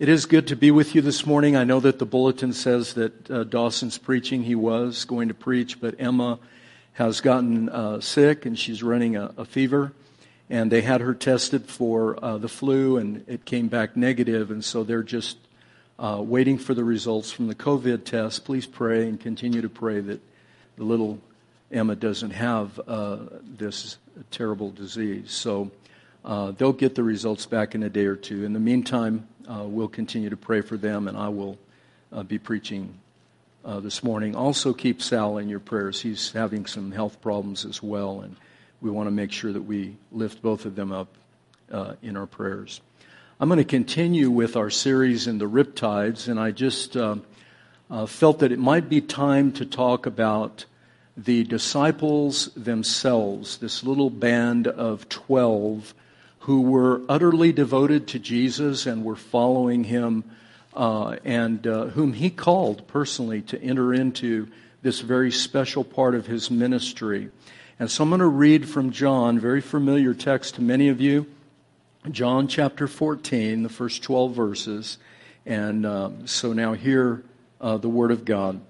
It is good to be with you this morning. I know that the bulletin says that uh, Dawson's preaching. He was going to preach, but Emma has gotten uh, sick and she's running a, a, fever. And they had her tested for uh, the flu and it came back negative. negative, and so they're just uh, waiting for the results from the COVID test. Please pray and continue to pray that the little Emma doesn't have uh, this terrible disease. So uh, they'll get the results back in a day or two. In the meantime, uh, we'll continue to pray for them, and I will uh, be preaching uh, this morning. Also, keep Sal in your prayers. He's having some health problems as well, and we want to make sure that we lift both of them up uh, in our prayers. I'm going to continue with our series in the Riptides, and I just uh, uh, felt that it might be time to talk about the disciples themselves, this little band of 12 who were utterly devoted to Jesus and were following him, uh, and uh, whom he called personally to enter into this very special part of his ministry. And so I'm going to read from John, very familiar text to many of you. John chapter 14, the first 12 verses. And um, so now hear uh, the word of God.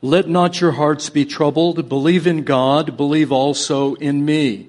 Let not your hearts be troubled. Believe in God. Believe also in me.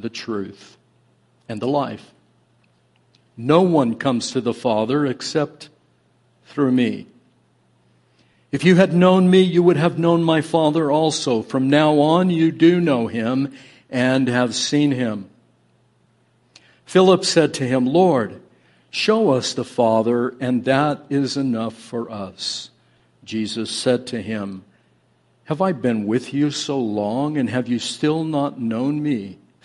the truth, and the life. No one comes to the Father except through me. If you had known me, you would have known my Father also. From now on, you do know him and have seen him. Philip said to him, Lord, show us the Father, and that is enough for us. Jesus said to him, Have I been with you so long, and have you still not known me?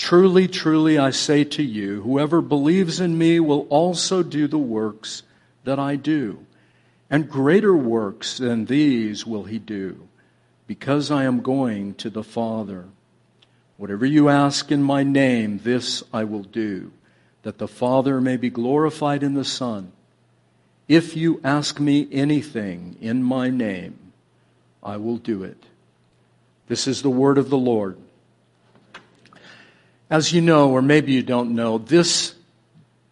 Truly, truly, I say to you, whoever believes in me will also do the works that I do. And greater works than these will he do, because I am going to the Father. Whatever you ask in my name, this I will do, that the Father may be glorified in the Son. If you ask me anything in my name, I will do it. This is the word of the Lord. As you know, or maybe you don't know, this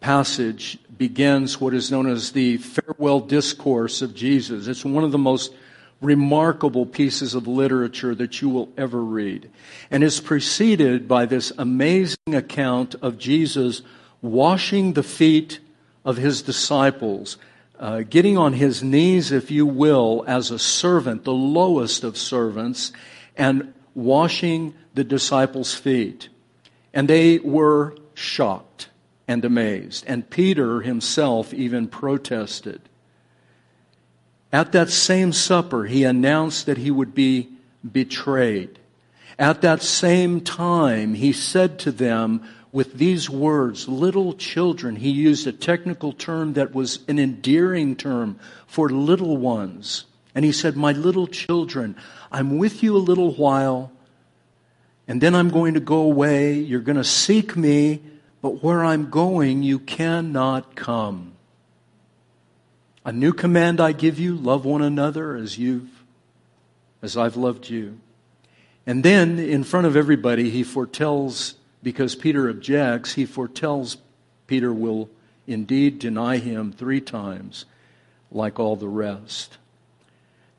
passage begins what is known as the farewell discourse of Jesus. It's one of the most remarkable pieces of literature that you will ever read. And is preceded by this amazing account of Jesus washing the feet of his disciples, uh, getting on his knees, if you will, as a servant, the lowest of servants, and washing the disciples' feet. And they were shocked and amazed. And Peter himself even protested. At that same supper, he announced that he would be betrayed. At that same time, he said to them with these words, little children, he used a technical term that was an endearing term for little ones. And he said, My little children, I'm with you a little while and then I'm going to go away. You're going to seek me, but where I'm going, you cannot come. A new command I give you love one another as you've as I've loved you. And then in front of everybody he foretells because Peter objects, he foretells Peter will indeed deny him 3 times like all the rest.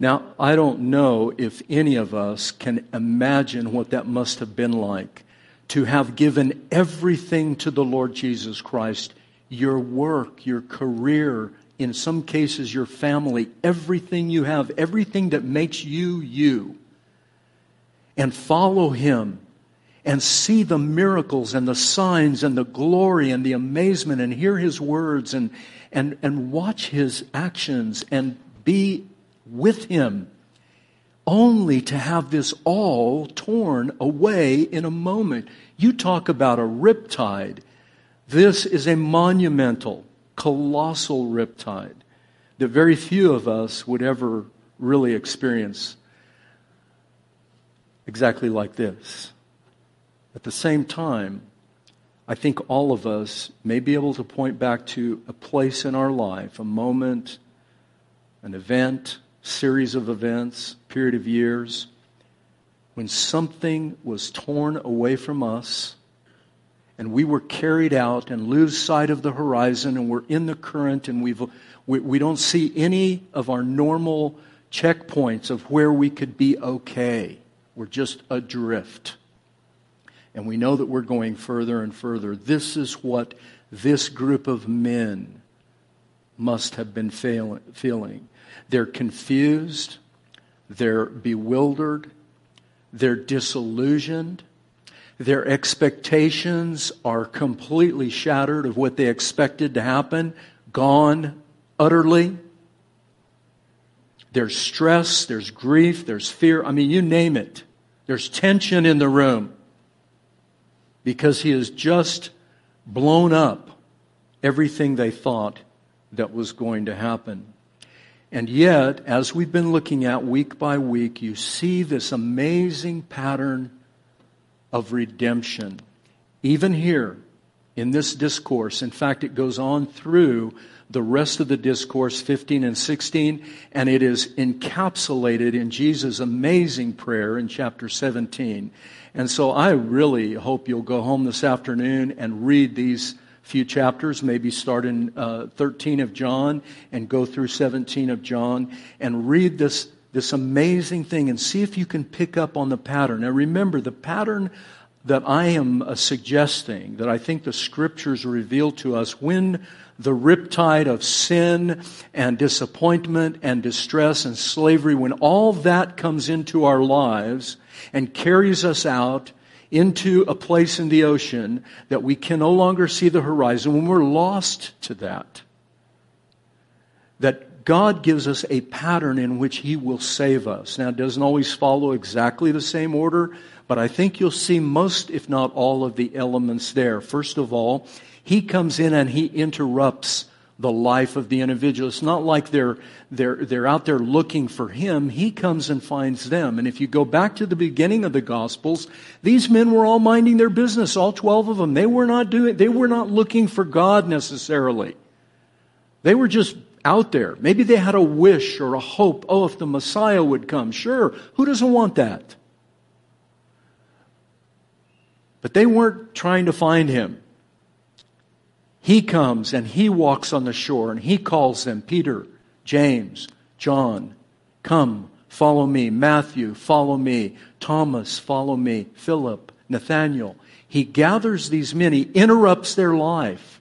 Now, I don't know if any of us can imagine what that must have been like to have given everything to the Lord Jesus Christ your work, your career, in some cases, your family, everything you have, everything that makes you you, and follow Him and see the miracles and the signs and the glory and the amazement and hear His words and, and, and watch His actions and be with Him, only to have this all torn away in a moment. You talk about a riptide. This is a monumental, colossal riptide that very few of us would ever really experience exactly like this. At the same time, I think all of us may be able to point back to a place in our life, a moment, an event, series of events, period of years, when something was torn away from us and we were carried out and lose sight of the horizon and we're in the current and we've, we, we don't see any of our normal checkpoints of where we could be okay. We're just adrift. And we know that we're going further and further. This is what this group of men must have been feeling. They're confused, they're bewildered, they're disillusioned, their expectations are completely shattered of what they expected to happen, gone utterly. There's stress, there's grief, there's fear. I mean, you name it. There's tension in the room because he has just blown up everything they thought that was going to happen. And yet, as we've been looking at week by week, you see this amazing pattern of redemption. Even here in this discourse, in fact, it goes on through the rest of the discourse, 15 and 16, and it is encapsulated in Jesus' amazing prayer in chapter 17. And so I really hope you'll go home this afternoon and read these few chapters, maybe start in uh, 13 of John and go through 17 of John, and read this this amazing thing and see if you can pick up on the pattern. Now remember, the pattern that I am uh, suggesting, that I think the scriptures reveal to us when the riptide of sin and disappointment and distress and slavery, when all that comes into our lives and carries us out into a place in the ocean that we can no longer see the horizon, when we're lost to that, that God gives us a pattern in which He will save us. Now, it doesn't always follow exactly the same order, but I think you'll see most, if not all, of the elements there. First of all, He comes in and He interrupts the life of the individual. It's not like they're, they're, they're out there looking for Him. He comes and finds them. And if you go back to the beginning of the Gospels, these men were all minding their business, all 12 of them. They were not doing, they were not looking for God necessarily. They were just out there. Maybe they had a wish or a hope. Oh, if the Messiah would come. Sure. Who doesn't want that? But they weren't trying to find him. He comes and he walks on the shore and he calls them Peter, James, John, come, follow me. Matthew, follow me. Thomas, follow me. Philip, Nathaniel. He gathers these men, he interrupts their life.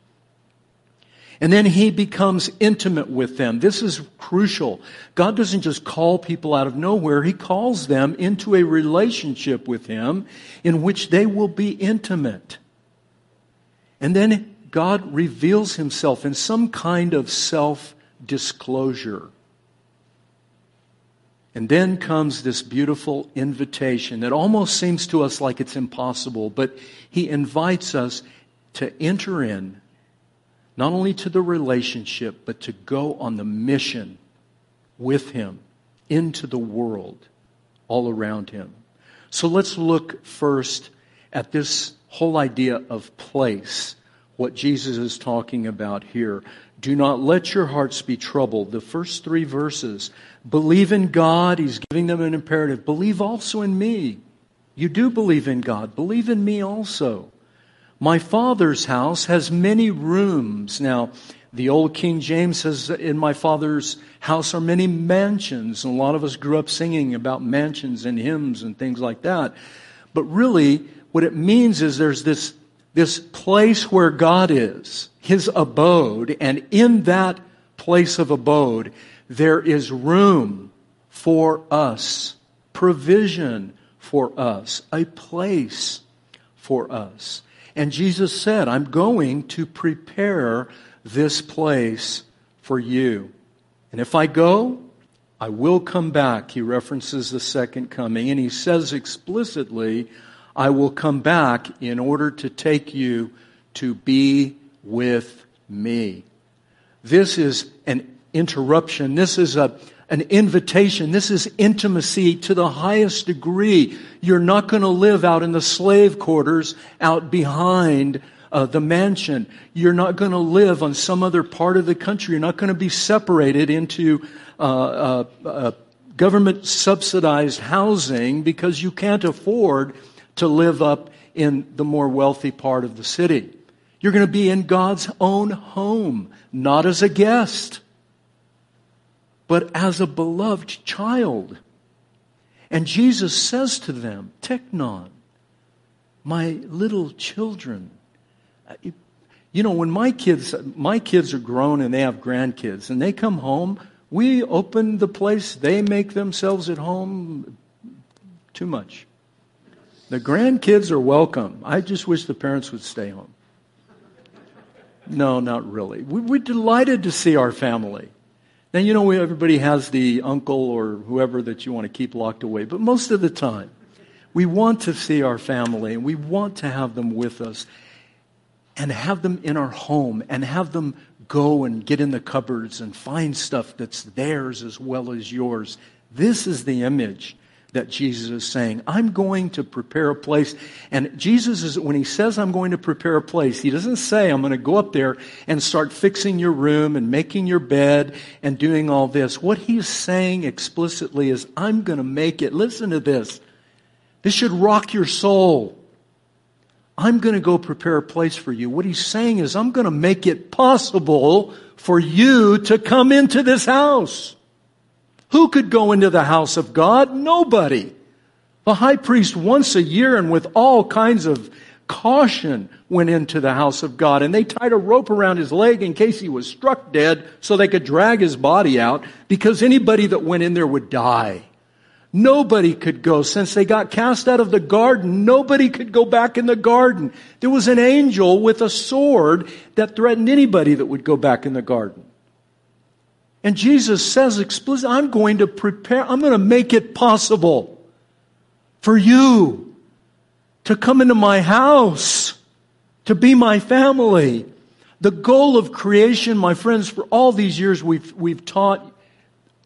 And then he becomes intimate with them. This is crucial. God doesn't just call people out of nowhere. He calls them into a relationship with him in which they will be intimate. And then God reveals himself in some kind of self disclosure. And then comes this beautiful invitation that almost seems to us like it's impossible, but he invites us to enter in not only to the relationship, but to go on the mission with Him into the world all around Him. So let's look first at this whole idea of place, what Jesus is talking about here. Do not let your hearts be troubled. The first three verses. Believe in God. He's giving them an imperative. Believe also in me. You do believe in God. Believe in me also. My father's house has many rooms. Now, the old King James says, In my father's house are many mansions. And a lot of us grew up singing about mansions and hymns and things like that. But really, what it means is there's this, this place where God is, his abode, and in that place of abode, there is room for us, provision for us, a place for us. And Jesus said, I'm going to prepare this place for you. And if I go, I will come back. He references the second coming, and he says explicitly, I will come back in order to take you to be with me. This is an interruption. This is a, an invitation. This is intimacy to the highest degree. You're not going to live out in the slave quarters out behind uh, the mansion. You're not going to live on some other part of the country. You're not going to be separated into uh, uh, uh government subsidized housing because you can't afford to live up in the more wealthy part of the city. You're going to be in God's own home, not as a guest but as a beloved child. And Jesus says to them, Teknon, my little children. You know, when my kids, my kids are grown and they have grandkids and they come home, we open the place, they make themselves at home too much. The grandkids are welcome. I just wish the parents would stay home. No, not really. We're delighted to see our family. Now, you know, everybody has the uncle or whoever that you want to keep locked away, but most of the time, we want to see our family and we want to have them with us and have them in our home and have them go and get in the cupboards and find stuff that's theirs as well as yours. This is the image that Jesus is saying. I'm going to prepare a place. And Jesus is, when he says I'm going to prepare a place, he doesn't say I'm going to go up there and start fixing your room and making your bed and doing all this. What he's saying explicitly is I'm going to make it. Listen to this. This should rock your soul. I'm going to go prepare a place for you. What he's saying is I'm going to make it possible for you to come into this house. Who could go into the house of God? Nobody. The high priest once a year and with all kinds of caution went into the house of God and they tied a rope around his leg in case he was struck dead so they could drag his body out because anybody that went in there would die. Nobody could go. Since they got cast out of the garden, nobody could go back in the garden. There was an angel with a sword that threatened anybody that would go back in the garden. And Jesus says explicitly, I'm going to prepare, I'm going to make it possible for you to come into my house, to be my family. The goal of creation, my friends, for all these years we've, we've taught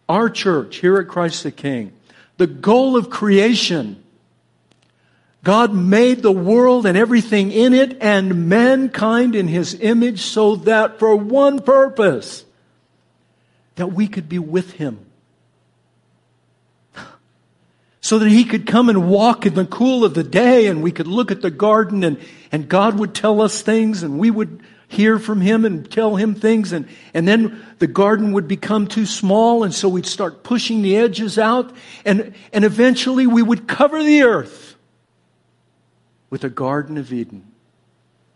our church here at Christ the King. The goal of creation God made the world and everything in it and mankind in his image so that for one purpose, that we could be with him. So that he could come and walk in the cool of the day and we could look at the garden and, and God would tell us things and we would hear from him and tell him things and, and then the garden would become too small and so we'd start pushing the edges out and, and eventually we would cover the earth with a garden of Eden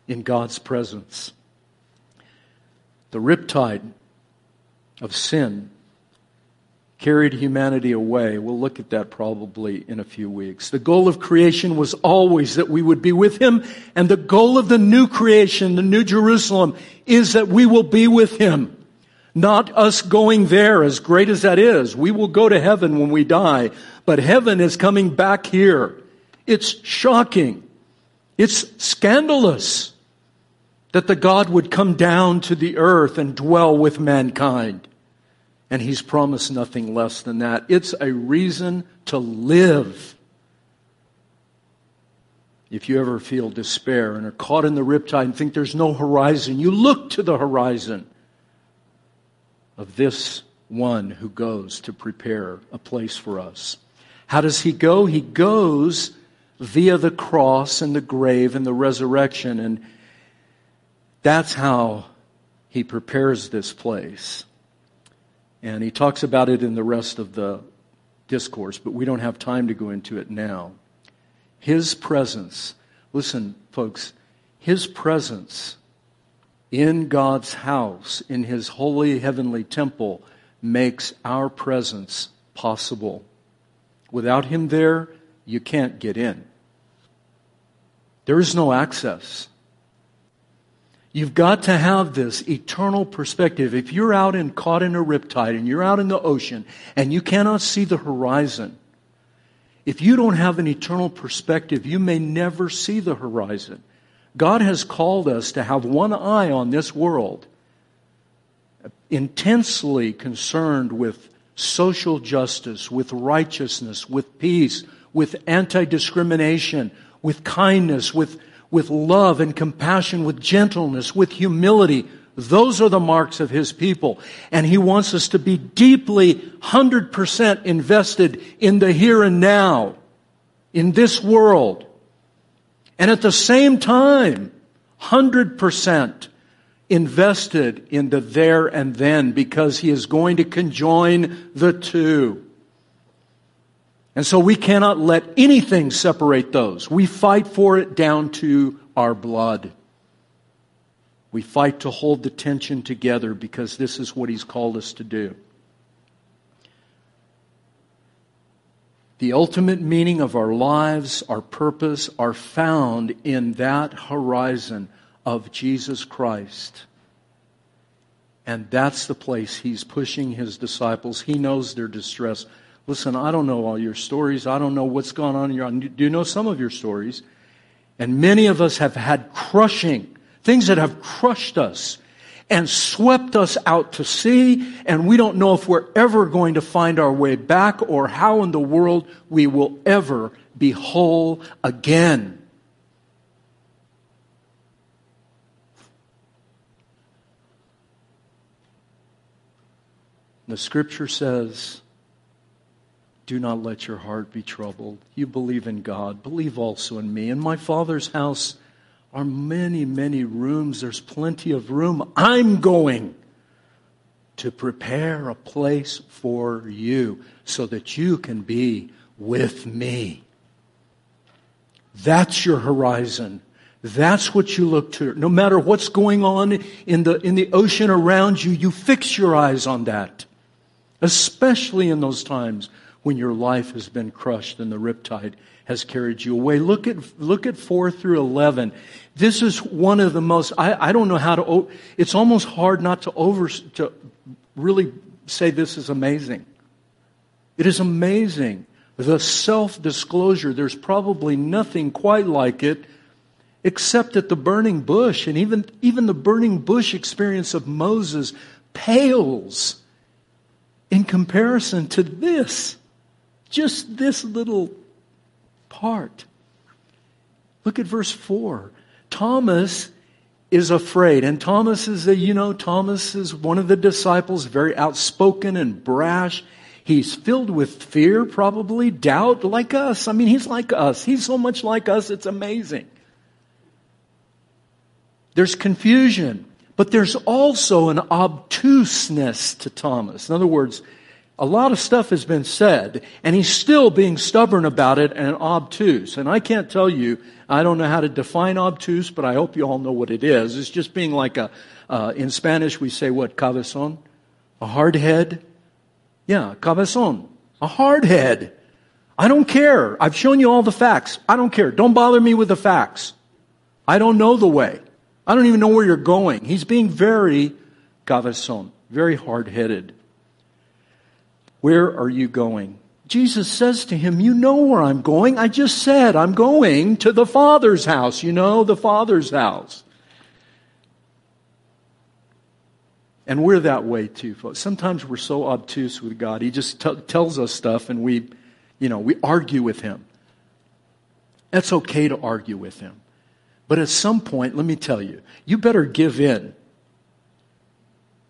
in God's presence. The riptide of sin carried humanity away. We'll look at that probably in a few weeks. The goal of creation was always that we would be with Him, and the goal of the new creation, the new Jerusalem, is that we will be with Him. Not us going there, as great as that is. We will go to heaven when we die, but heaven is coming back here. It's shocking. It's scandalous that the God would come down to the earth and dwell with mankind. And he's promised nothing less than that. It's a reason to live. If you ever feel despair and are caught in the riptide and think there's no horizon, you look to the horizon of this one who goes to prepare a place for us. How does he go? He goes via the cross and the grave and the resurrection. And that's how he prepares this place. And he talks about it in the rest of the discourse, but we don't have time to go into it now. His presence, listen, folks, His presence in God's house, in His holy heavenly temple, makes our presence possible. Without Him there, you can't get in. There is no access. You've got to have this eternal perspective. If you're out and caught in a riptide and you're out in the ocean and you cannot see the horizon, if you don't have an eternal perspective, you may never see the horizon. God has called us to have one eye on this world, intensely concerned with social justice, with righteousness, with peace, with anti discrimination, with kindness, with, with love and compassion, with gentleness, with humility. Those are the marks of His people. And He wants us to be deeply, 100% invested in the here and now, in this world. And at the same time, 100% invested in the there and then because He is going to conjoin the two. And so we cannot let anything separate those. We fight for it down to our blood. We fight to hold the tension together because this is what He's called us to do. The ultimate meaning of our lives, our purpose, are found in that horizon of Jesus Christ. And that's the place He's pushing His disciples. He knows their distress. Listen, I don't know all your stories. I don't know what's gone on in your do know some of your stories. And many of us have had crushing, things that have crushed us and swept us out to sea, and we don't know if we're ever going to find our way back or how in the world we will ever be whole again. The scripture says, do not let your heart be troubled. You believe in God. Believe also in me. In my Father's house are many, many rooms. There's plenty of room. I'm going to prepare a place for you so that you can be with me. That's your horizon. That's what you look to. No matter what's going on in the, in the ocean around you, you fix your eyes on that. Especially in those times when your life has been crushed and the riptide has carried you away. Look at, look at 4 through 11. This is one of the most, I, I don't know how to, it's almost hard not to over, to really say this is amazing. It is amazing. The self disclosure, there's probably nothing quite like it except at the burning bush. And even, even the burning bush experience of Moses pales in comparison to this. Just this little part. Look at verse 4. Thomas is afraid. And Thomas is a, you know, Thomas is one of the disciples, very outspoken and brash. He's filled with fear, probably, doubt, like us. I mean, he's like us. He's so much like us, it's amazing. There's confusion, but there's also an obtuseness to Thomas. In other words, a lot of stuff has been said, and he's still being stubborn about it and obtuse. And I can't tell you, I don't know how to define obtuse, but I hope you all know what it is. It's just being like a, uh, in Spanish we say what, cabezon? A hard head? Yeah, cabezon. A hard head. I don't care. I've shown you all the facts. I don't care. Don't bother me with the facts. I don't know the way. I don't even know where you're going. He's being very cabezon, very hard headed. Where are you going? Jesus says to him, You know where I'm going. I just said I'm going to the Father's house. You know, the Father's house. And we're that way too, folks. Sometimes we're so obtuse with God. He just t- tells us stuff and we, you know, we argue with Him. That's okay to argue with Him. But at some point, let me tell you, you better give in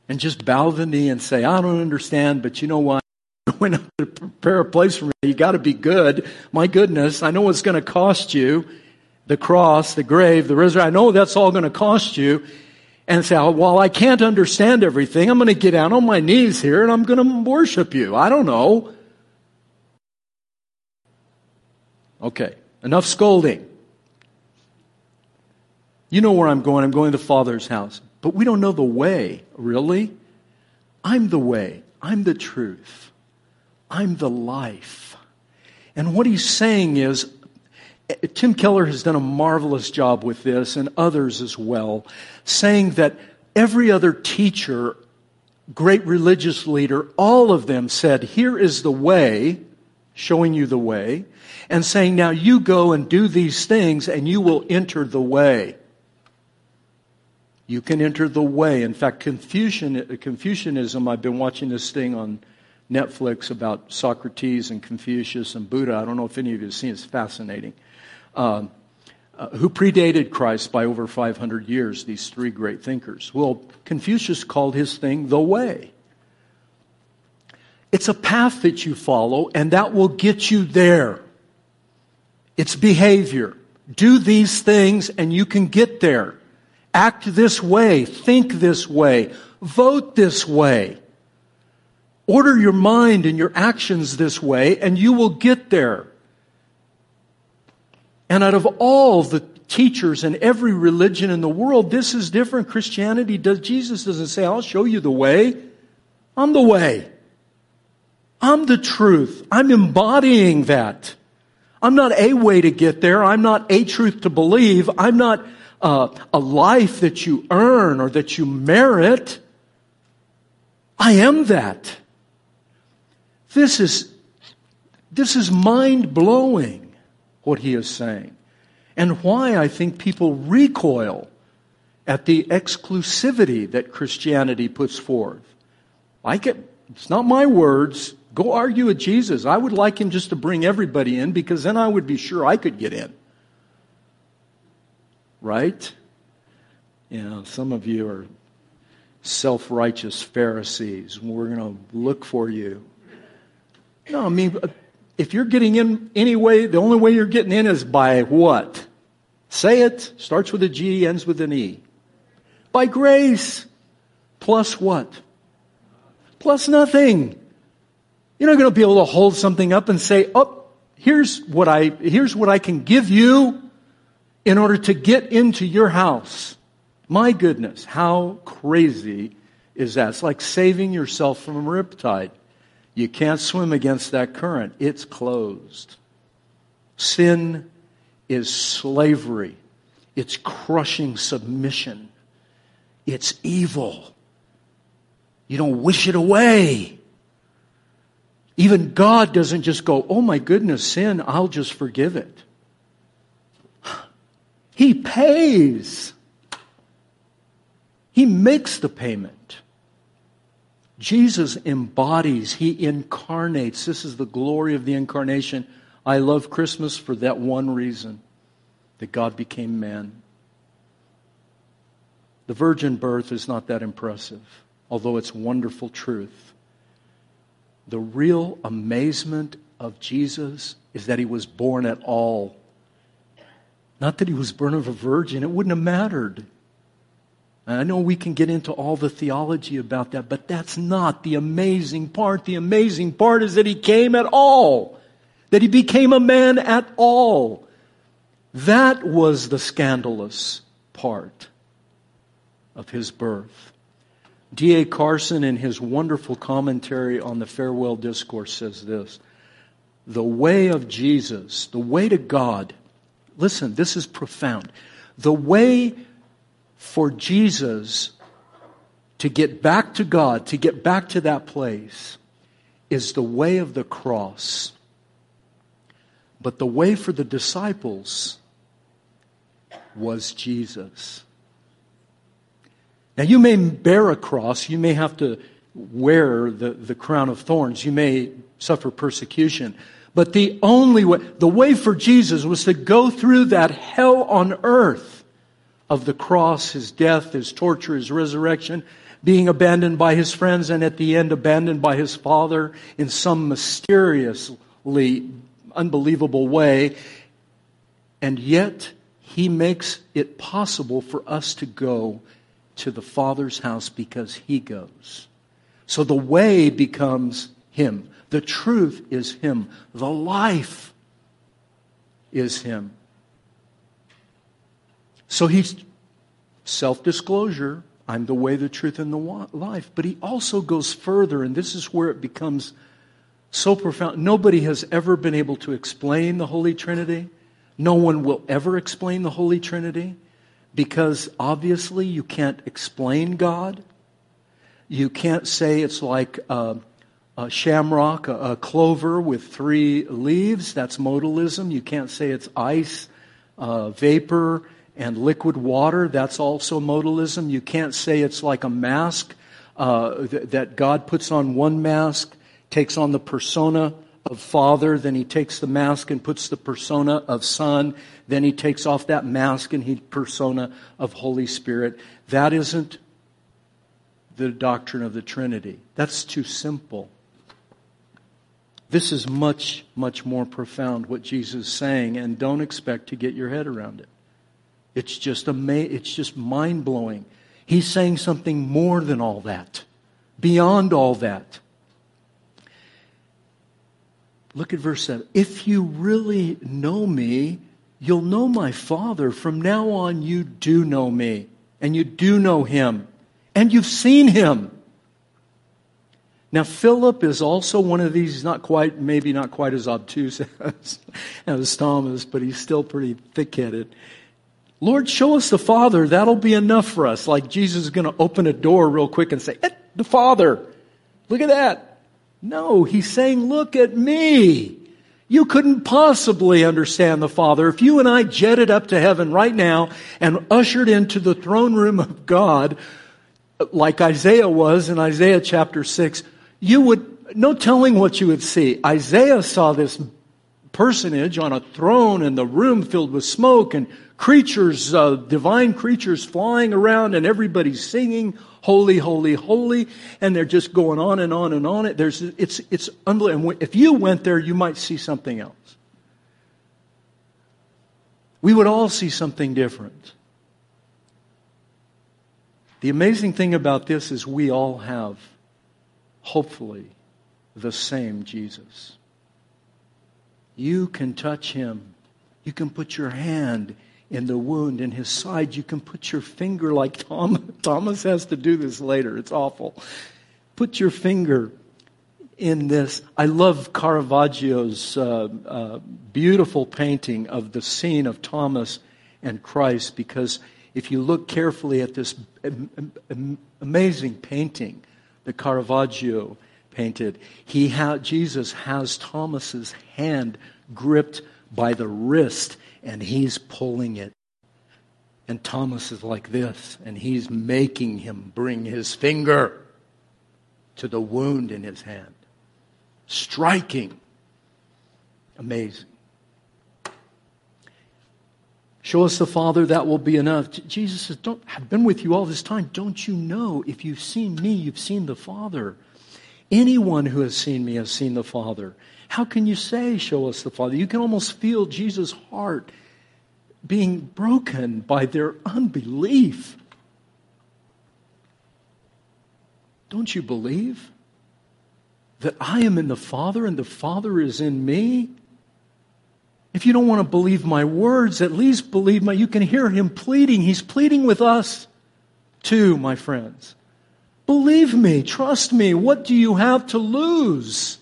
and just bow the knee and say, I don't understand, but you know what? going up to prepare a place for me. You got to be good. My goodness, I know it's going to cost you. The cross, the grave, the resurrection. I know that's all going to cost you. And say, oh, well, I can't understand everything. I'm going to get down on my knees here and I'm going to worship you. I don't know. Okay, enough scolding. You know where I'm going. I'm going to the Father's house. But we don't know the way, really. I'm the way. I'm the truth. I'm the life. And what he's saying is, Tim Keller has done a marvelous job with this and others as well, saying that every other teacher, great religious leader, all of them said, here is the way, showing you the way, and saying, now you go and do these things and you will enter the way. You can enter the way. In fact, Confucian, Confucianism, I've been watching this thing on Netflix about Socrates and Confucius and Buddha. I don't know if any of you have seen it. It's fascinating. Uh, uh, who predated Christ by over 500 years, these three great thinkers. Well, Confucius called his thing the way. It's a path that you follow, and that will get you there. It's behavior. Do these things, and you can get there. Act this way. Think this way. Vote this way. Order your mind and your actions this way, and you will get there. And out of all the teachers in every religion in the world, this is different. Christianity does, Jesus doesn't say, I'll show you the way. I'm the way. I'm the truth. I'm embodying that. I'm not a way to get there. I'm not a truth to believe. I'm not uh, a life that you earn or that you merit. I am that. This is, this is mind blowing what he is saying. And why I think people recoil at the exclusivity that Christianity puts forth. I get, it's not my words. Go argue with Jesus. I would like him just to bring everybody in because then I would be sure I could get in. Right? You know, some of you are self righteous Pharisees. We're going to look for you. No, I mean, if you're getting in anyway, the only way you're getting in is by what? Say it. Starts with a G, ends with an E. By grace. Plus what? Plus nothing. You're not going to be able to hold something up and say, oh, here's what I, here's what I can give you in order to get into your house. My goodness, how crazy is that? It's like saving yourself from a riptide. You can't swim against that current. It's closed. Sin is slavery. It's crushing submission. It's evil. You don't wish it away. Even God doesn't just go, oh my goodness, sin, I'll just forgive it. He pays. He makes the payment. Jesus embodies, he incarnates. This is the glory of the incarnation. I love Christmas for that one reason that God became man. The virgin birth is not that impressive, although it's wonderful truth. The real amazement of Jesus is that he was born at all. Not that he was born of a virgin, it wouldn't have mattered. I know we can get into all the theology about that, but that's not the amazing part. The amazing part is that he came at all, that he became a man at all. That was the scandalous part of his birth. D.A. Carson, in his wonderful commentary on the farewell discourse, says this The way of Jesus, the way to God, listen, this is profound. The way for Jesus to get back to God, to get back to that place, is the way of the cross. But the way for the disciples was Jesus. Now, you may bear a cross, you may have to wear the, the crown of thorns, you may suffer persecution. But the only way, the way for Jesus was to go through that hell on earth of the cross, his death, his torture, his resurrection, being abandoned by his friends, and at the end abandoned by his father in some mysteriously unbelievable way. And yet, he makes it possible for us to go to the Father's house because he goes. So the way becomes him. The truth is him. The life is him. So he's self disclosure. I'm the way, the truth, and the life. But he also goes further, and this is where it becomes so profound. Nobody has ever been able to explain the Holy Trinity. No one will ever explain the Holy Trinity because obviously you can't explain God. You can't say it's like a, a shamrock, a, a, clover with three leaves. That's modalism. You can't say it's ice, uh, vapor, and liquid water. That's also modalism. You can't say it's like a mask uh, th- that God puts on one mask, takes on the persona of Father, then he takes the mask and puts the persona of Son, then he takes off that mask and he persona of Holy Spirit. That isn't the doctrine of the Trinity. That's too simple. This is much, much more profound what Jesus is saying, and don't expect to get your head around it. It's just ama- it's just mind blowing. He's saying something more than all that, beyond all that. Look at verse 7. If you really know me, you'll know my Father. From now on, you do know me, and you do know him and you've seen him. Now, Philip is also one of these, he's not quite, maybe not quite as obtuse as, as Thomas, but he's still pretty thick headed. Lord, show us the Father. That'll be enough for us. Like Jesus is going to open a door real quick and say, eh, the Father. Look at that. No, he's saying, look at me. You couldn't possibly understand the Father. If you and I jetted up to heaven right now and ushered into the throne room of God, like Isaiah was in Isaiah chapter 6, you would, no telling what you would see. Isaiah saw this personage on a throne and the room filled with smoke and creatures, uh, divine creatures flying around and everybody's singing, holy, holy, holy, and they're just going on and on and on. There's, it's, it's unbelievable. If you went there, you might see something else. We would all see something different. The amazing thing about this is we all have, hopefully, the same Jesus. You can touch him. You can put your hand in the wound in his side. You can put your finger like Tom, Thomas has to do this later. It's awful. Put your finger in this. I love Caravaggio's uh, uh, beautiful painting of the scene of Thomas and Christ because if you look carefully at this amazing painting that Caravaggio painted, he ha- Jesus has Thomas's hand gripped by the wrist and he's pulling it. And Thomas is like this, and he's making him bring his finger to the wound in his hand. Striking. Amazing. Show us the Father, that will be enough. Jesus says, Don't, I've been with you all this time. Don't you know? If you've seen me, you've seen the Father. Anyone who has seen me has seen the Father. How can you say, Show us the Father? You can almost feel Jesus' heart being broken by their unbelief. Don't you believe that I am in the Father and the Father is in me? If you don't want to believe my words, at least believe my. You can hear him pleading. He's pleading with us too, my friends. Believe me, trust me. What do you have to lose?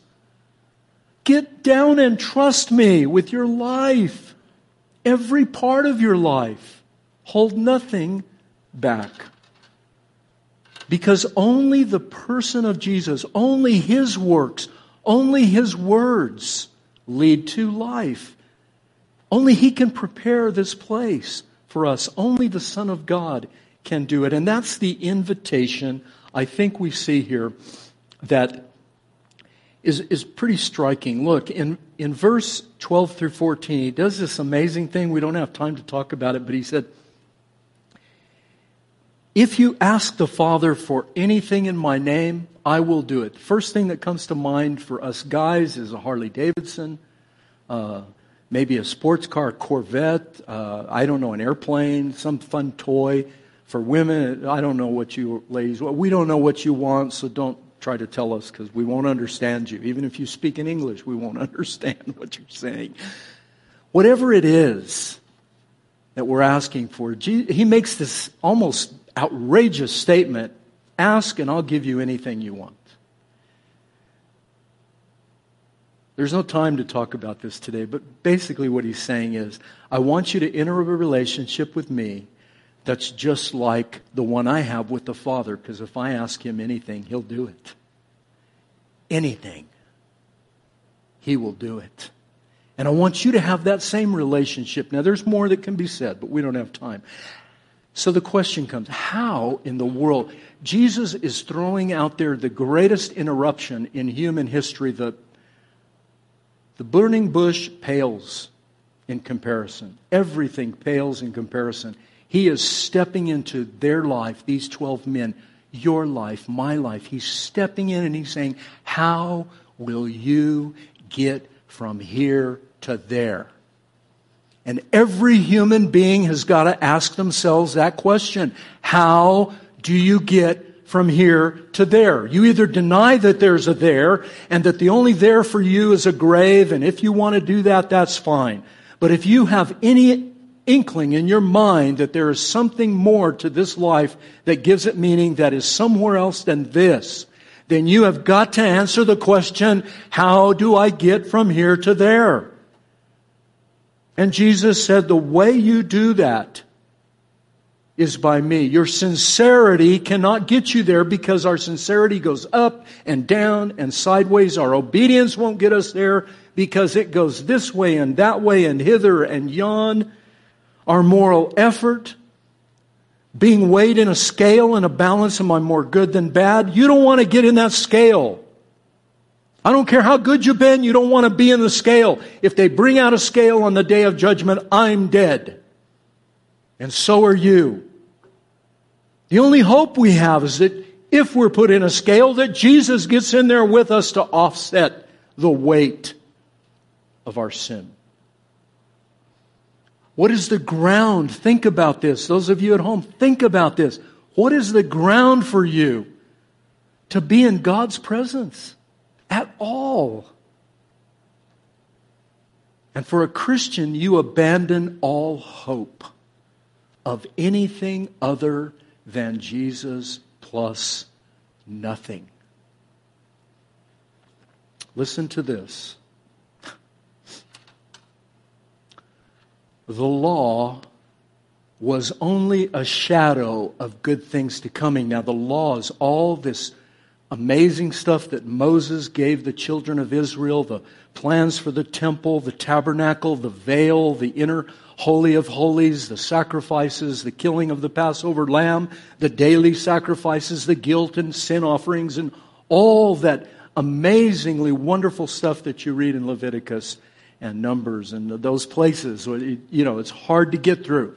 Get down and trust me with your life, every part of your life. Hold nothing back. Because only the person of Jesus, only his works, only his words lead to life. Only He can prepare this place for us. Only the Son of God can do it. And that's the invitation I think we see here that is, is pretty striking. Look, in, in verse 12 through 14, he does this amazing thing. We don't have time to talk about it, but he said, If you ask the Father for anything in my name, I will do it. First thing that comes to mind for us guys is a Harley Davidson. Uh, maybe a sports car, a Corvette, uh, I don't know, an airplane, some fun toy. For women, I don't know what you ladies, we don't know what you want, so don't try to tell us because we won't understand you. Even if you speak in English, we won't understand what you're saying. Whatever it is, that we're asking for. He makes this almost outrageous statement Ask, and I'll give you anything you want. There's no time to talk about this today, but basically what he's saying is I want you to enter a relationship with me that's just like the one I have with the Father, because if I ask him anything, he'll do it. Anything. He will do it. And I want you to have that same relationship. Now, there's more that can be said, but we don't have time. So the question comes how in the world? Jesus is throwing out there the greatest interruption in human history. The, the burning bush pales in comparison, everything pales in comparison. He is stepping into their life, these 12 men, your life, my life. He's stepping in and he's saying, How will you get from here to there. And every human being has got to ask themselves that question. How do you get from here to there? You either deny that there's a there and that the only there for you is a grave, and if you want to do that, that's fine. But if you have any inkling in your mind that there is something more to this life that gives it meaning that is somewhere else than this, then you have got to answer the question, how do I get from here to there? And Jesus said, the way you do that is by me. Your sincerity cannot get you there because our sincerity goes up and down and sideways. Our obedience won't get us there because it goes this way and that way and hither and yon. Our moral effort, being weighed in a scale and a balance, am I more good than bad? You don't want to get in that scale. I don't care how good you've been, you don't want to be in the scale. If they bring out a scale on the day of judgment, I'm dead. And so are you. The only hope we have is that if we're put in a scale, that Jesus gets in there with us to offset the weight of our sin. What is the ground? Think about this. Those of you at home, think about this. What is the ground for you to be in God's presence? at all. And for a Christian, you abandon all hope of anything other than Jesus plus nothing. Listen to this. The law was only a shadow of good things to coming. Now, the law is all this amazing stuff that Moses gave the children of Israel the plans for the temple, the tabernacle, the veil, the inner holy of holies, the sacrifices, the killing of the Passover lamb, the daily sacrifices, the guilt and sin offerings, and all that amazingly wonderful stuff that you read in Leviticus and Numbers and those places. You know, it's hard to get through.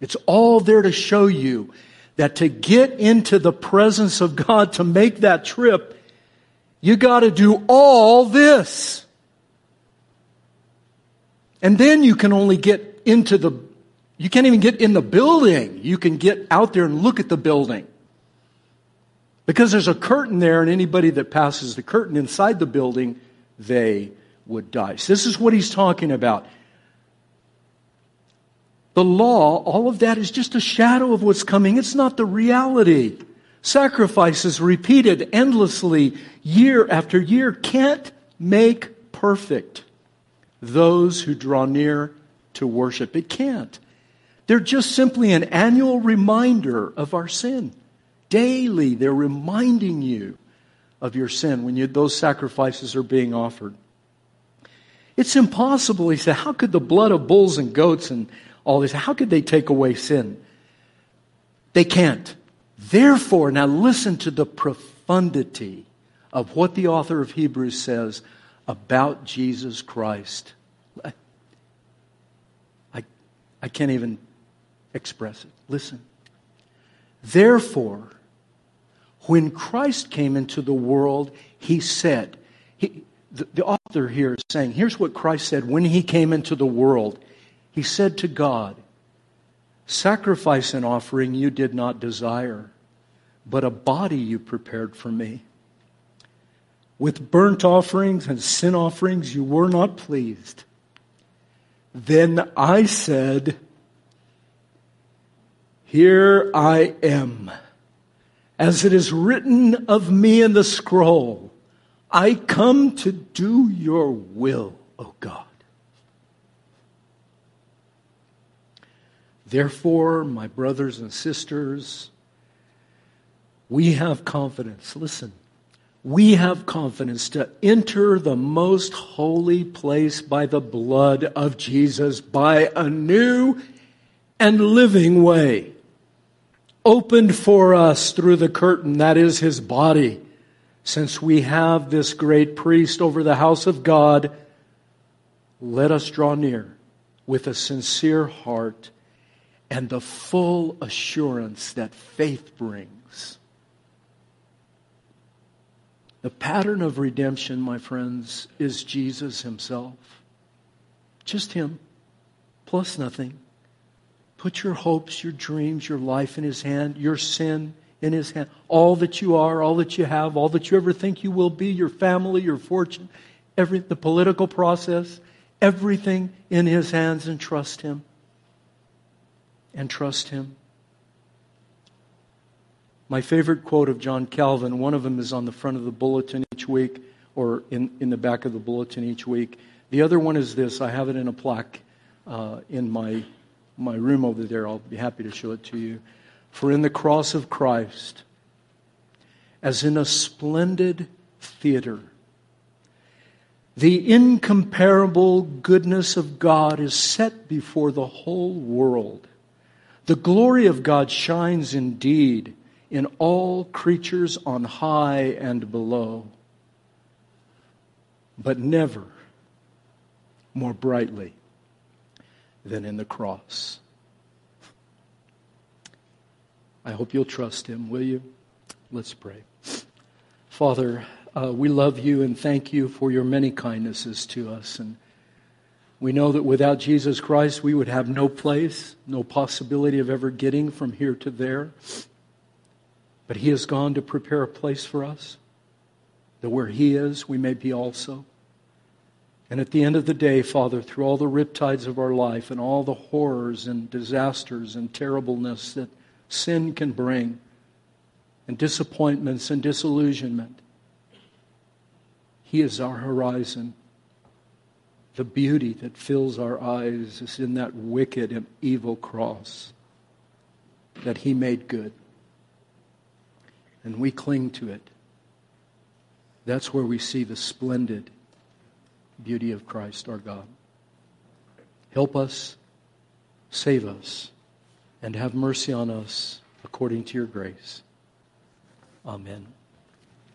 It's all there to show you that to get into the presence of God, to make that trip, you got to do all this. And then you can only get into the, you can't even get in the building. You can get out there and look at the building. Because there's a curtain there, and anybody that passes the curtain inside the building, they would die. This is what he's talking about. The law, all of that is just a shadow of what's coming. It's not the reality. Sacrifices repeated endlessly year after year can't make perfect those who draw near to worship. It can't. They're just simply an annual reminder of our sin. Daily, they're reminding you of your sin when you, those sacrifices are being offered. It's impossible, he said. How could the blood of bulls and goats and all this. How could they take away sin? They can't. Therefore, now listen to the profundity of what the author of Hebrews says about Jesus Christ. I, I can't even express it. Listen. Therefore, when Christ came into the world, he said, he, the, the author here is saying, here's what Christ said when he came into the world. He said to God, Sacrifice and offering you did not desire, but a body you prepared for me. With burnt offerings and sin offerings you were not pleased. Then I said, Here I am. As it is written of me in the scroll, I come to do your will, O God. Therefore, my brothers and sisters, we have confidence. Listen, we have confidence to enter the most holy place by the blood of Jesus, by a new and living way, opened for us through the curtain that is his body. Since we have this great priest over the house of God, let us draw near with a sincere heart and the full assurance that faith brings. The pattern of redemption, my friends, is Jesus Himself. Just Him, plus nothing. Put your hopes, your dreams, your life in His hand, your sin in His hand. All that you are, all that you have, all that you ever think you will be, your family, your fortune, every, the political process, everything in His hands and trust Him and trust Him. My favorite quote of John Calvin, one of them is on the front of the bulletin each week or in, in the back of the bulletin each week. The other one is this I have it in a plaque uh, in my, my room over there. I'll be happy to show it to you. For in the cross of Christ, as in a splendid theater, the incomparable goodness of God is set before the whole world. The glory of God shines indeed in all creatures on high and below, but never more brightly than in the cross. I hope you'll trust him, will you? Let's pray. Father, uh, we love you and thank you for your many kindnesses to us. And we know that without Jesus Christ, we would have no place, no possibility of ever getting from here to there. But He has gone to prepare a place for us, that where He is, we may be also. And at the end of the day, Father, through all the riptides of our life and all the horrors and disasters and terribleness that sin can bring, and disappointments and disillusionment, He is our horizon. The beauty that fills our eyes is in that wicked and evil cross that He made good. And we cling to it. That's where we see the splendid beauty of Christ our God. Help us, save us, and have mercy on us according to your grace. Amen.